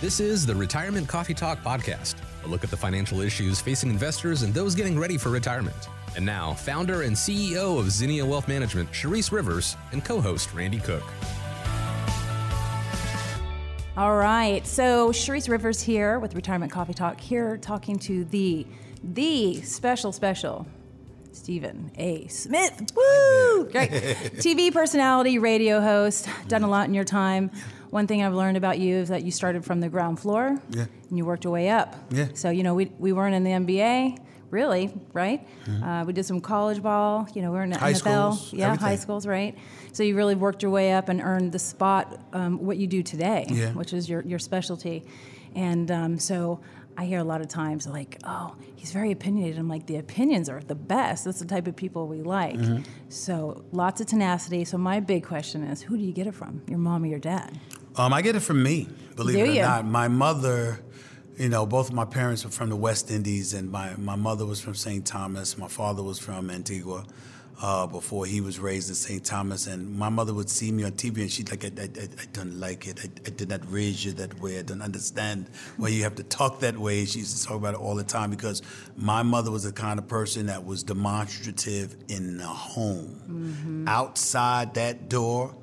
This is the Retirement Coffee Talk Podcast, a look at the financial issues facing investors and those getting ready for retirement. And now, founder and CEO of Zinnia Wealth Management, Charisse Rivers, and co host Randy Cook. All right. So, Charisse Rivers here with Retirement Coffee Talk, here talking to the, the special, special Stephen A. Smith. Woo! Great. TV personality, radio host, done a lot in your time. One thing I've learned about you is that you started from the ground floor Yeah. and you worked your way up. Yeah. So, you know, we, we weren't in the NBA, really, right? Uh, we did some college ball, you know, we were in the Mm-hmm. High NFL. schools, yeah, high schools, right? So you really worked your way up and earned the spot, um, what you do today, Yeah. which is your, your specialty. And um, so I hear a lot of times like, oh, he's very opinionated. I'm like, the opinions are the best. That's the type of people we like. Mm-hmm. So lots of tenacity. So my big question is, who do you get it from? Your mom or your dad? Um, I get it from me, believe Do it or you? not. My mother, you know, both of my parents were from the West Indies, and my, my mother was from St. Thomas. My father was from Antigua uh, before he was raised in St. Thomas. And my mother would see me on TV, and she'd like, I, I, I, don't like it. I, I did not raise you that way. I don't understand why you have to talk that way. She used to talk about it all the time because my mother was the kind of person that was demonstrative in the home. Outside that door,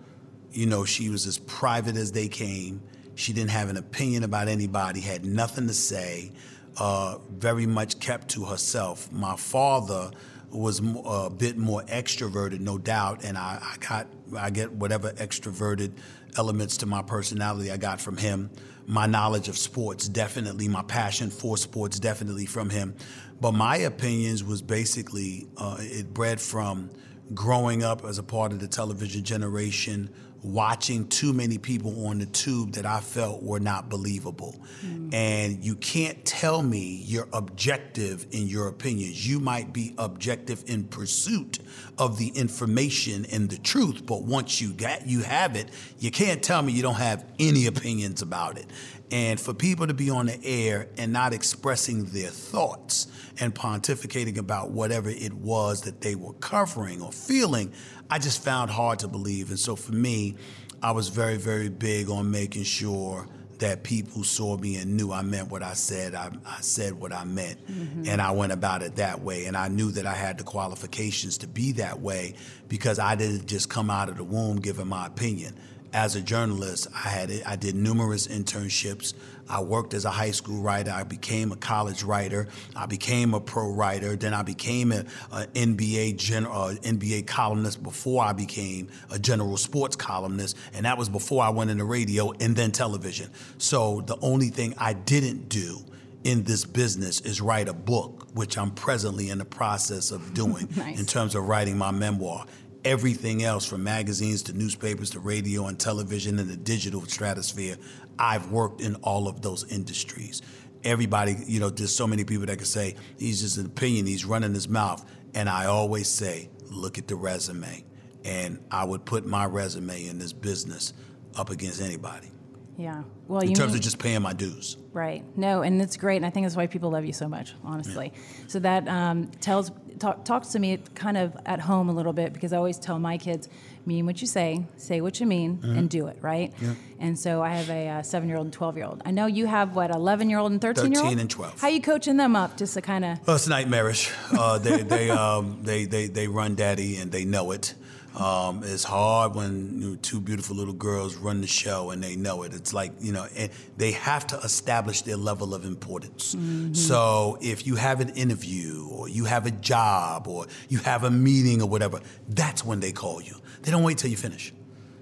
you know, she was as private as they came. She didn't have an opinion about anybody, had nothing to say, uh, very much kept to herself. My father was a bit more extroverted, no doubt, and I, I got I get whatever extroverted elements to my personality I got from him. My knowledge of sports, definitely, my passion for sports, definitely from him. But my opinions was basically uh, it bred from growing up as a part of the television generation, watching too many people on the tube that I felt were not believable. Mm. And you can't tell me you're objective in your opinions. You might be objective in pursuit of the information and the truth, but once you got you have it, you can't tell me you don't have any opinions about it. And for people to be on the air and not expressing their thoughts and pontificating about whatever it was that they were covering or feeling, I just found hard to believe. And so for me, I was very, very big on making sure that people saw me and knew I meant what I said. I, I said what I meant. Mm-hmm. And I went about it that way. And I knew that I had the qualifications to be that way because I didn't just come out of the womb giving my opinion as a journalist, I had I did numerous internships. I worked as a high school writer. I became a college writer. I became a pro writer. Then I became a, a NBA gen, uh, NBA columnist before I became a general sports columnist, and that was before I went into radio and then television. So the only thing I didn't do in this business is write a book, which I'm presently in the process of doing Nice. in terms of writing my memoir everything else from magazines to newspapers to radio and television and the digital stratosphere. I've worked in all of those industries. Everybody you know there's so many people that can say he's just an opinion he's running his mouth. And i always say look at the resume. And i would put my resume in this business up against anybody Yeah. Well, in terms mean- of just paying my dues Right. No, and it's great, and I think that's why people love you so much, honestly. So that um, tells talk, talks to me kind of at home a little bit because I always tell my kids, mean what you say, say what you mean, and do it. Right. And so I have a uh, seven-year-old and twelve-year-old. I know you have what eleven-year-old and thirteen-year-old. 13 and 12. How you coaching them up just to kind of Well, it's nightmarish. Uh, they they, um, they they they run daddy and they know it. Um, it's hard when you know, two beautiful little girls run the show and they know it. It's like you know, and they have to establish their level of importance. So if you have an interview or you have a job or you have a meeting or whatever, that's when they call you. They don't wait till you finish.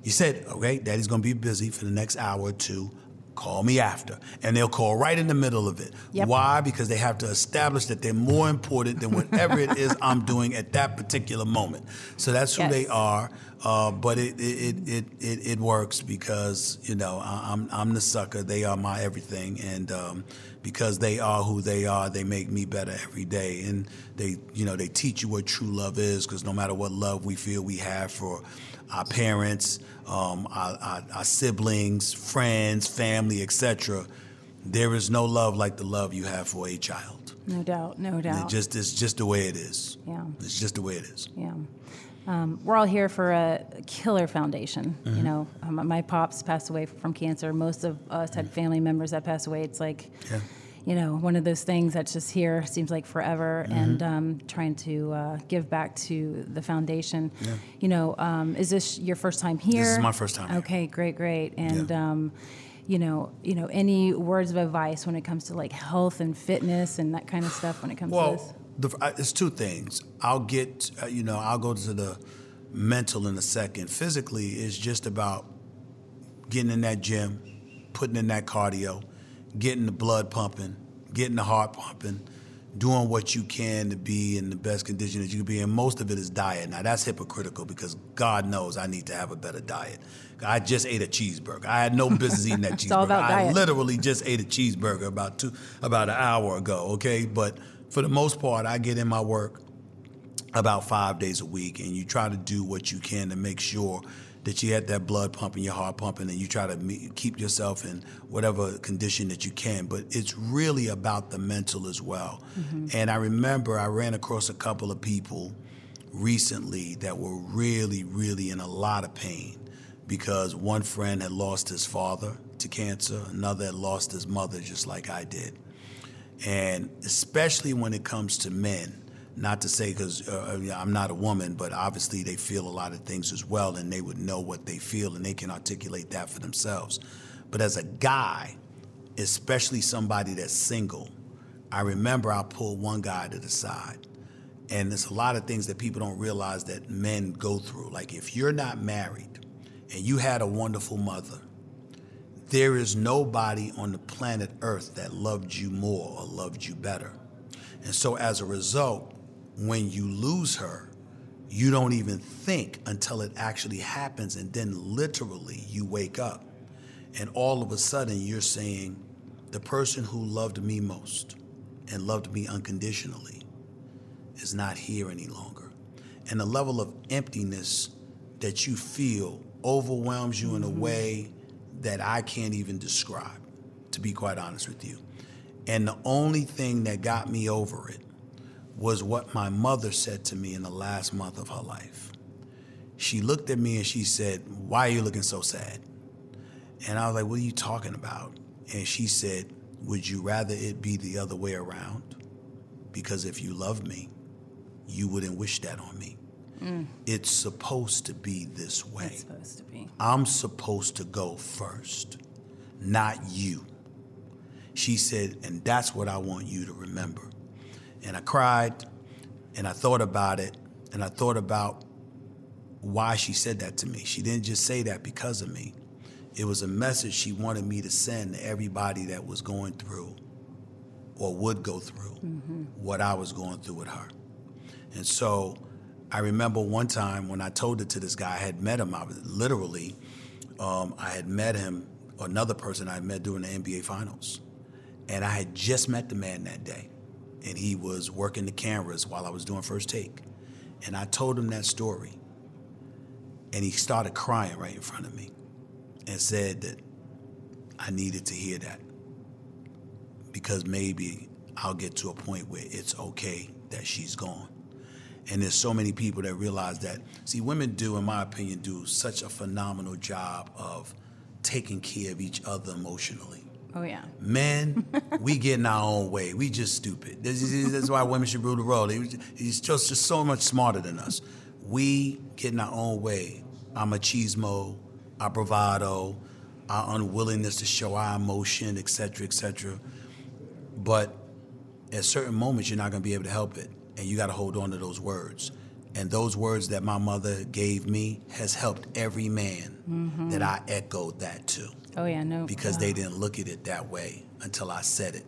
You said, okay, daddy's gonna be busy for the next hour or two. Call me after. And they'll call right in the middle of it. Yep. Why? Because they have to establish that they're more important than whatever it is I'm doing at that particular moment. So that's who Yes. they are. Uh, but it it, it, it it works because, you know, I- I'm, I'm the sucker. They are my everything. And um, because they are who they are, they make me better every day. And they, you know, they teach you what true love is because no matter what love we feel we have for our parents, um, our, our, our siblings, friends, family, etc. There is no love like the love you have for a child. no doubt, no It doubt. just it's just the way it is. Yeah. It's just the way it is. Yeah. Um, we're all here for a killer foundation. Mm-hmm. You know, um, my pops passed away from cancer. Most of us had family members that passed away. It's like, Yeah. you know, one of those things that's just here seems like forever. Mm-hmm. And um, trying to uh, give back to the foundation. You know, um, is this your first time here? This is my first time here. Okay, great, great. And Yeah. um, you know, you know, any words of advice when it comes to like health and fitness and that kind of stuff when it comes to this? The, it's two things. I'll get, uh, you know, I'll go to the mental in a second. Physically, it's just about getting in that gym, putting in that cardio, getting the blood pumping, getting the heart pumping, doing what you can to be in the best condition that you can be. And most of it is diet. Now, that's hypocritical because God knows I need to have a better diet. I just ate a cheeseburger. I had no business eating that cheeseburger. all about I diet. literally just ate a cheeseburger about two about an hour ago. Okay, but for the most part, I get in my work about five days a week, and you try to do what you can to make sure that you had that blood pumping, your heart pumping, and you try to me- keep yourself in whatever condition that you can. But it's really about the mental as well. Mm-hmm. And I remember I ran across a couple of people recently that were really, really in a lot of pain because one friend had lost his father to cancer, another had lost his mother, just like I did. And especially when it comes to men, not to say because uh, I'm not a woman, but obviously they feel a lot of things as well, and they would know what they feel and they can articulate that for themselves. But as a guy, especially somebody that's single, I remember I pulled one guy to the side. And there's a lot of things that people don't realize that men go through. Like if you're not married and you had a wonderful mother, there is nobody on the planet Earth that loved you more or loved you better. And so as a result, when you lose her, you don't even think until it actually happens. And then literally you wake up. And all of a sudden you're saying, the person who loved me most and loved me unconditionally is not here any longer. And the level of emptiness that you feel overwhelms you in a mm-hmm. way that I can't even describe, to be quite honest with you. And the only thing that got me over it was what my mother said to me in the last month of her life. She looked at me and she said, Why are you looking so sad? And I was like, What are you talking about? And she said, Would you rather it be the other way around? Because if you love me, you wouldn't wish that on me. Mm. It's supposed to be this way. It's supposed to be. I'm supposed to go first, not you. She said, and that's what I want you to remember. And I cried and I thought about it and I thought about why she said that to me. She didn't just say that because of me, it was a message she wanted me to send to everybody that was going through or would go through mm-hmm. what I was going through with her. And so I remember one time when I told it to this guy, I had met him. I was literally, um, I had met him, another person I met during the NBA Finals. And I had just met the man that day. And he was working the cameras while I was doing first take. And I told him that story. And he started crying right in front of me and said that I needed to hear that because maybe I'll get to a point where it's okay that she's gone. And there's so many people that realize that. See, women do, in my opinion, do such a phenomenal job of taking care of each other emotionally. Oh yeah. Men, we get in our own way. We just stupid. This is, this is why women should rule the world. He's just, just so much smarter than us. We get in our own way. Our machismo, our bravado, our unwillingness to show our emotion, etc cetera, et cetera. But at certain moments, you're not going to be able to help it. And you got to hold on to those words. And those words that my mother gave me has helped every man mm-hmm. that I echoed that to Oh yeah. No. because they didn't look at it that way until I said it.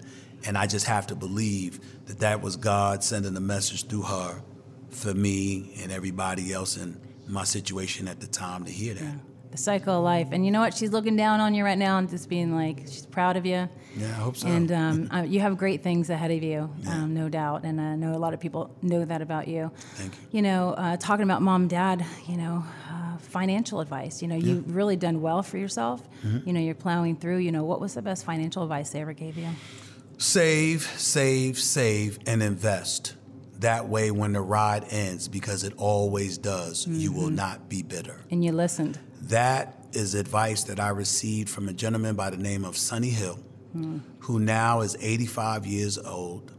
And I just have to believe that that was God sending a message through her for me and everybody else in my situation at the time to hear that. The cycle of life. And you know what? She's looking down on you right now and just being like, she's proud of you. Yeah, I hope so. And um, uh, you have great things ahead of you, um, no doubt. And I know a lot of people know that about you. Thank you. You know, uh, talking about mom, and dad, you know, uh, financial advice. You know, you've really done well for yourself. Mm-hmm. You know, you're plowing through. You know, what was the best financial advice they ever gave you? Save, save, save, and invest. That way, when the ride ends, because it always does, mm-hmm. you will mm-hmm. not be bitter. And you listened. That is advice that I received from a gentleman by the name of Sonny Hill, mm. who now is 85 years old.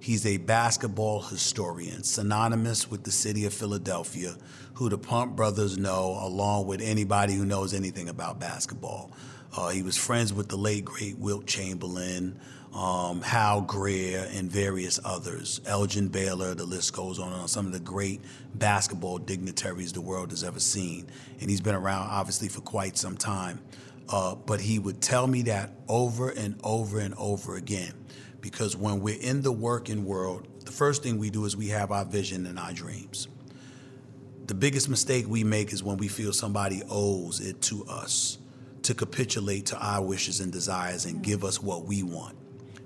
He's a basketball historian, synonymous with the city of Philadelphia, who the Pump brothers know, along with anybody who knows anything about basketball. Uh, he was friends with the late, great Wilt Chamberlain um, Hal Greer, and various others. Elgin Baylor, the list goes on and on. Some of the great basketball dignitaries the world has ever seen. And he's been around, obviously, for quite some time. Uh, but he would tell me that over and over and over again. Because when we're in the working world, the first thing we do is we have our vision and our dreams. The biggest mistake we make is when we feel somebody owes it to us to capitulate to our wishes and desires and give us what we want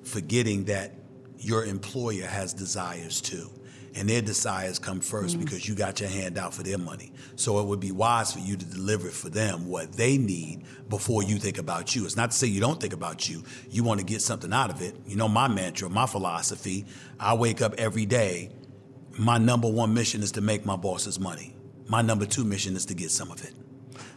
forgetting that your employer has desires too. And their desires come first mm. because you got your hand out for their money. So it would be wise for you to deliver for them what they need before you think about you. It's not to say you don't think about you. You want to get something out of it. You know, my mantra, my philosophy, I wake up every day. My number one mission is to make my bosses money. My number two mission is to get some of it.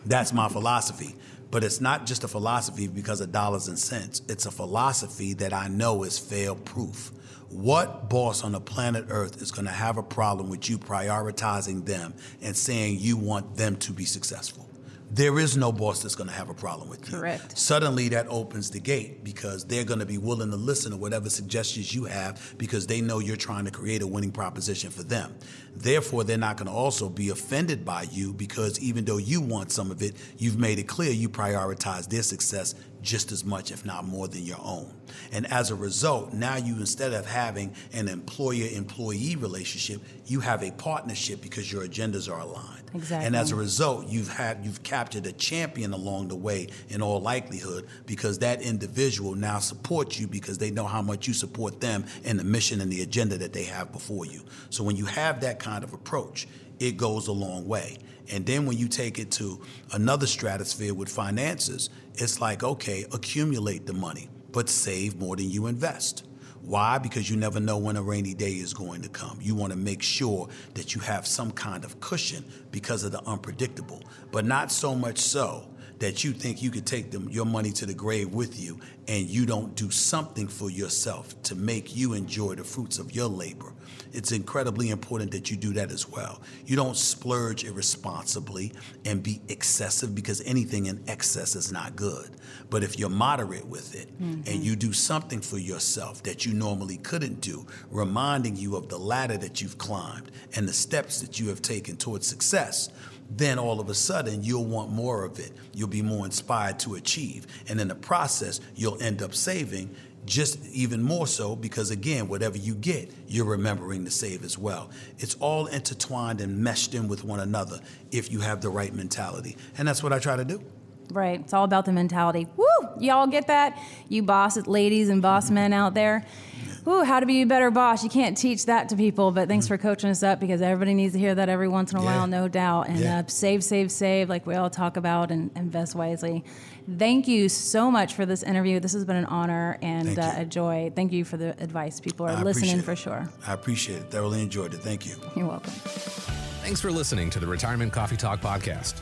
That's my philosophy. But it's not just a philosophy because of dollars and cents. It's a philosophy that I know is fail proof. What boss on the planet Earth is going to have a problem with you prioritizing them and saying you want them to be successful? There is no boss that's going to have a problem with you. Correct. Suddenly that opens the gate because they're going to be willing to listen to whatever suggestions you have because they know you're trying to create a winning proposition for them. Therefore, they're not going to also be offended by you because even though you want some of it, you've made it clear you prioritize their success just as much, if not more, than your own. And as a result, now you, instead of having an employer employee relationship, you have a partnership because your agendas are aligned. Exactly. And as a result, you've had you've captured a champion along the way in all likelihood because that individual now supports you because they know how much you support them and the mission and the agenda that they have before you. So when you have that kind of approach, it goes a long way. And then when you take it to another stratosphere with finances, it's like, okay, accumulate the money, but save more than you invest. Why? Because you never know when a rainy day is going to come. You want to make sure that you have some kind of cushion because of the unpredictable, but not so much so that you think you could take them, your money to the grave with you and you don't do something for yourself to make you enjoy the fruits of your labor it's incredibly important that you do that as well. You don't splurge irresponsibly and be excessive because anything in excess is not good. But if you're moderate with it mm-hmm. and you do something for yourself that you normally couldn't do, reminding you of the ladder that you've climbed and the steps that you have taken towards success, then all of a sudden you'll want more of it. You'll be more inspired to achieve. And in the process, you'll end up saving just even more so because again whatever you get you're remembering to save as well. It's all intertwined and meshed in with one another if you have the right mentality. And that's what i try to do. Right. It's all about the mentality. Woo! Y'all get that? You boss ladies and boss men out there Ooh, how to be a better boss. You can't teach that to people, but thanks for coaching us up because everybody needs to hear that every once in a yeah. while, no doubt. And yeah. uh, save, save, save, like we all talk about, and invest wisely. Thank you so much for this interview. This has been an honor and uh, a joy. Thank you for the advice. People are I listening for sure. I appreciate it. Thoroughly enjoyed it. Thank you. You're welcome. Thanks for listening to the Retirement Coffee Talk podcast.